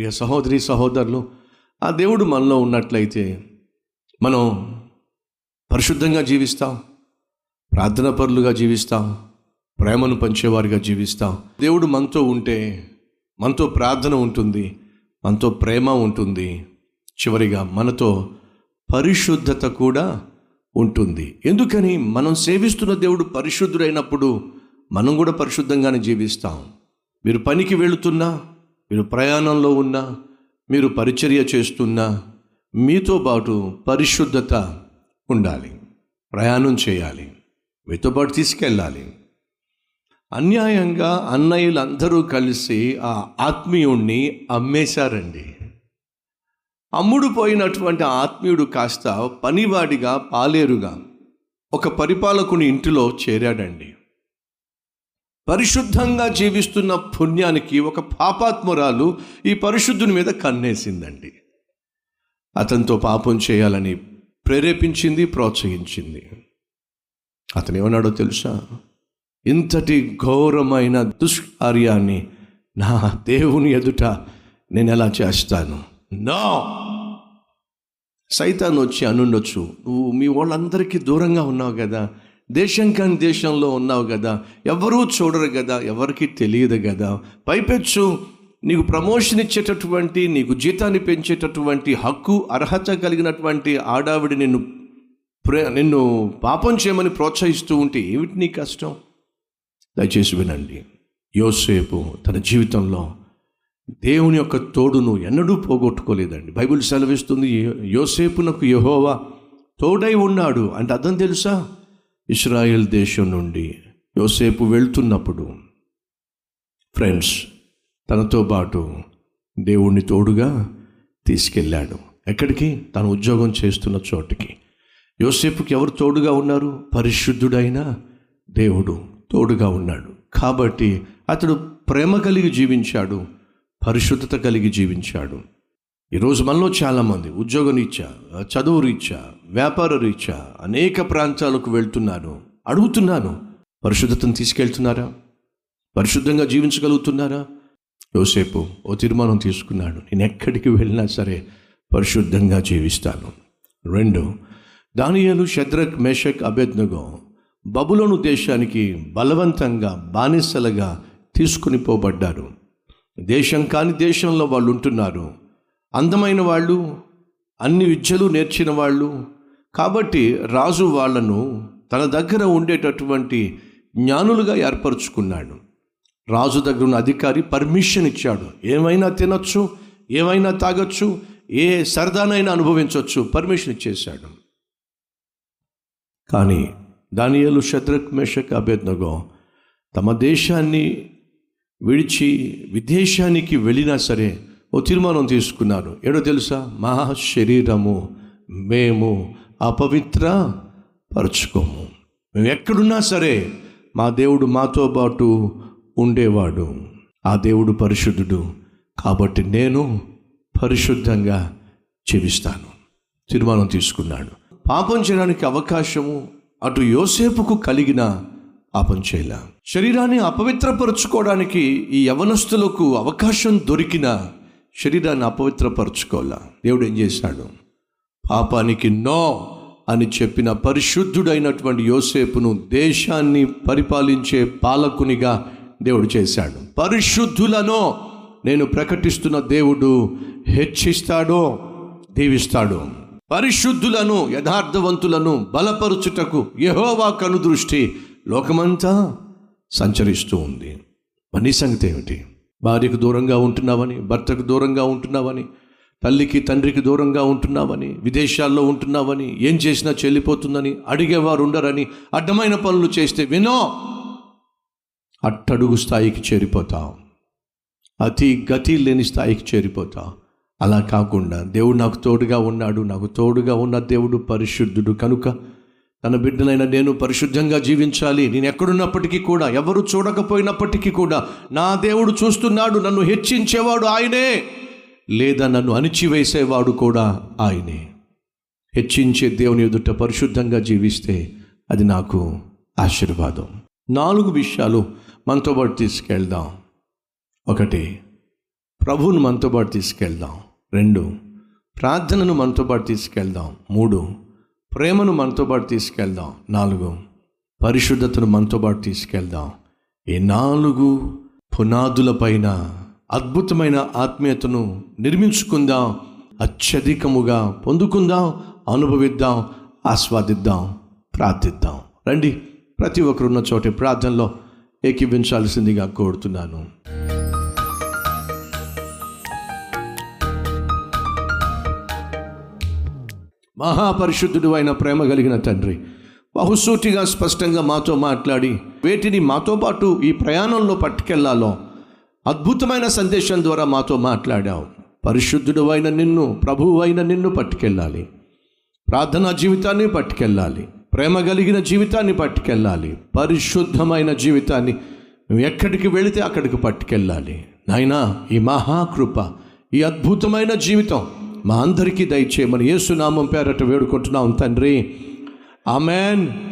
ప్రియ సహోదరి సహోదరులు ఆ దేవుడు మనలో ఉన్నట్లయితే మనం పరిశుద్ధంగా జీవిస్తాం ప్రార్థన పరులుగా జీవిస్తాం ప్రేమను పంచేవారిగా జీవిస్తాం. దేవుడు మనతో ఉంటే మనతో ప్రార్థన ఉంటుంది మనతో ప్రేమ ఉంటుంది చివరిగా మనతో పరిశుద్ధత కూడా ఉంటుంది. ఎందుకని? మనం సేవిస్తున్న దేవుడు పరిశుద్ధుడైనప్పుడు మనం కూడా పరిశుద్ధంగానే జీవిస్తాం. మీరు పనికి వెళుతున్నా మీరు ప్రయాణంలో ఉన్నా మీరు పరిచర్య చేస్తున్నా మీతో పాటు పరిశుద్ధత ఉండాలి ప్రయాణం చేయాలి మీతో పాటు తీసుకెళ్ళాలి. అన్యాయంగా అన్నయ్యలందరూ కలిసి ఆ ఆత్మీయుణ్ణి అమ్మేశారండి. అమ్ముడు పోయినటువంటి ఆత్మీయుడు కాస్త పనివాడిగా పాలేరుగా ఒక పరిపాలకుని ఇంటిలో చేరాడండి. పరిశుద్ధంగా జీవిస్తున్న పుణ్యానికి ఒక పాపాత్మురాలు ఈ పరిశుద్ధుని మీద కన్నేసిందండి. అతనితో పాపం చేయాలని ప్రేరేపించింది ప్రోత్సహించింది. అతను ఏమన్నాడో తెలుసా? ఇంతటి ఘోరమైన దుష్కార్యాన్ని నా దేవుని ఎదుట నేను ఎలా చేస్తాను? నో! సైతాన్ వచ్చి అనుండొచ్చు. నువ్వు మీ వాళ్ళందరికీ దూరంగా ఉన్నావు కదా. దేశం కాని దేశంలో ఉన్నావు కదా ఎవరూ చూడరు కదా ఎవరికి తెలియదు కదా పైపెచ్చు నీకు ప్రమోషన్ ఇచ్చేటటువంటి నీకు జీతాన్ని పెంచేటటువంటి హక్కు అర్హత కలిగినటువంటి ఆడావిడి నిన్ను ప్రే నిన్ను పాపం చేయమని ప్రోత్సహిస్తూ ఉంటే ఏమిటి నీ కష్టం? దయచేసి వినండి. యోసేపు తన జీవితంలో దేవుని యొక్క తోడును ఎన్నడూ పోగొట్టుకోలేదండి. బైబిల్ సెలవిస్తుంది యోసేపు యోసేపునకు యహోవా తోడై ఉన్నాడు. అంటే అర్థం తెలుసా? ఇస్రాయేల్ దేశం నుండి యోసేపు వెళ్తున్నప్పుడు ఫ్రెండ్స్ తనతో పాటు దేవుణ్ణి తోడుగా తీసుకెళ్ళాడు. ఎక్కడికి? తను ఉద్యోగం చేస్తున్న చోటికి. యోసేపుకి ఎవరు తోడుగా ఉన్నారు? పరిశుద్ధుడైన దేవుడు తోడుగా ఉన్నాడు. కాబట్టి అతడు ప్రేమ కలిగి జీవించాడు పరిశుద్ధత కలిగి జీవించాడు. ఈరోజు మనలో చాలామంది ఉద్యోగ రీత్యా చదువు రీత్యా వ్యాపార రీత్యా అనేక ప్రాంతాలకు వెళ్తున్నాను. అడుగుతున్నాను. పరిశుద్ధతను తీసుకెళ్తున్నారా? పరిశుద్ధంగా జీవించగలుగుతున్నారా? యోసేపు ఓ తీర్మానం తీసుకున్నాడు. నేను ఎక్కడికి వెళ్ళినా సరే పరిశుద్ధంగా జీవిస్తాను. రెండు దానియాలు షద్రక్ మేషక్ అభేద్నగో బబులోను దేశానికి బలవంతంగా బానిసలుగా తీసుకుని పోబడ్డారు. దేశం కాని దేశంలో వాళ్ళు ఉంటున్నారు అందమైన వాళ్ళు అన్ని విద్యలు నేర్చిన వాళ్ళు కాబట్టి రాజు వాళ్ళను తన దగ్గర ఉండేటటువంటి జ్ఞానులుగా ఏర్పరచుకున్నాడు. రాజు దగ్గర ఉన్న అధికారి పర్మిషన్ ఇచ్చాడు. ఏమైనా తినొచ్చు ఏమైనా తాగొచ్చు ఏ సరదానైనా అనుభవించవచ్చు పర్మిషన్ ఇచ్చేశాడు. కానీ దానియలు శత్రుక్ మేషక్ అభేద్నగో తమ దేశాన్ని విడిచి విదేశానికి వెళ్ళినా సరే ఓ తీర్మానం తీసుకున్నారు. ఏడో తెలుసా? మా శరీరము మేము అపవిత్ర పరచుకోము మేము ఎక్కడున్నా సరే మా దేవుడు మాతో పాటు ఉండేవాడు. ఆ దేవుడు పరిశుద్ధుడు. కాబట్టి నేను పరిశుద్ధంగా జీవిస్తాను. తీర్మానం తీసుకున్నాడు. పాపం చేయడానికి అవకాశము అటు యోసేపుకు కలిగిన పాపం చేయలే. శరీరాన్ని అపవిత్రపరుచుకోవడానికి ఈ యవనస్తులకు అవకాశం దొరికిన శరీరాన్ని అపవిత్రపరచుకోవాలా. దేవుడు ఏం చేశాడు? పాపానికి నో అని చెప్పిన పరిశుద్ధుడైనటువంటి యోసేపును దేశాన్ని పరిపాలించే పాలకునిగా దేవుడు చేశాడు. పరిశుద్ధులను నేను ప్రకటిస్తున్న దేవుడు హెచ్చిస్తాడో దీవిస్తాడు. పరిశుద్ధులను యథార్థవంతులను బలపరుచుటకు యహోవా కనుదృష్టి లోకమంతా సంచరిస్తూ ఉంది. మరి నీ సంగతి ఏమిటి? భార్యకు దూరంగా ఉంటున్నావని భర్తకు దూరంగా ఉంటున్నావని తల్లికి తండ్రికి దూరంగా ఉంటున్నావని విదేశాల్లో ఉంటున్నావని ఏం చేసినా చెల్లిపోతుందని అడిగేవారు ఉండరని అడ్డమైన పనులు చేస్తే వినో అట్టడుగు స్థాయికి చేరిపోతాం అతి గతి లేని స్థాయికి చేరిపోతాం అలా కాకుండా దేవుడు నాకు తోడుగా ఉన్నాడు నాకు తోడుగా ఉన్న దేవుడు పరిశుద్ధుడు. కనుక తన బిడ్డలైన నేను పరిశుద్ధంగా జీవించాలి. నేను ఎక్కడున్నప్పటికీ కూడా ఎవరు చూడకపోయినప్పటికీ కూడా నా దేవుడు చూస్తున్నాడు నన్ను హెచ్చించేవాడు ఆయనే. లేదా నన్ను అణిచివేసేవాడు కూడా ఆయనే. హెచ్చించే దేవుని ఎదుట పరిశుద్ధంగా జీవిస్తే అది నాకు ఆశీర్వాదం. నాలుగు విషయాలు మనతో పాటు తీసుకెళ్దాం. ఒకటి ప్రభువును మనతో పాటు తీసుకెళ్దాం. రెండు ప్రార్థనను మనతో పాటు తీసుకెళ్దాం. మూడు ప్రేమను మనతో పాటు తీసుకెళ్దాం. నాలుగు పరిశుద్ధతను మనతో పాటు తీసుకెళ్దాం. ఈ నాలుగు పునాదుల పైన అద్భుతమైన ఆత్మీయతను నిర్మించుకుందాం అత్యధికముగా పొందుకుందాం అనుభవిద్దాం ఆస్వాదిద్దాం ప్రార్థిద్దాం. రండి ప్రతి ఒక్కరున్న చోటి ప్రార్థనలో ఏకీవించాల్సిందిగా కోరుతున్నాను. మహాపరిశుద్ధుడు అయిన ప్రేమ కలిగిన తండ్రి బహుసూటిగా స్పష్టంగా మాతో మాట్లాడి వేటిని మాతో పాటు ఈ ప్రయాణంలో పట్టుకెళ్ళాలో అద్భుతమైన సందేశం ద్వారా మాతో మాట్లాడావు. పరిశుద్ధుడు అయిన నిన్ను ప్రభువు అయిన నిన్ను పట్టుకెళ్ళాలి. ప్రార్థనా జీవితాన్ని పట్టుకెళ్ళాలి. ప్రేమ కలిగిన జీవితాన్ని పట్టుకెళ్ళాలి. పరిశుద్ధమైన జీవితాన్ని నువ్వు ఎక్కడికి వెళితే అక్కడికి పట్టుకెళ్ళాలి. నాయనా ఈ మహాకృప ఈ అద్భుతమైన జీవితం మా అందరికీ దయచేయమని యేసునామం పేరట వేడుకుంటున్నాం తండ్రి. ఆమెన్.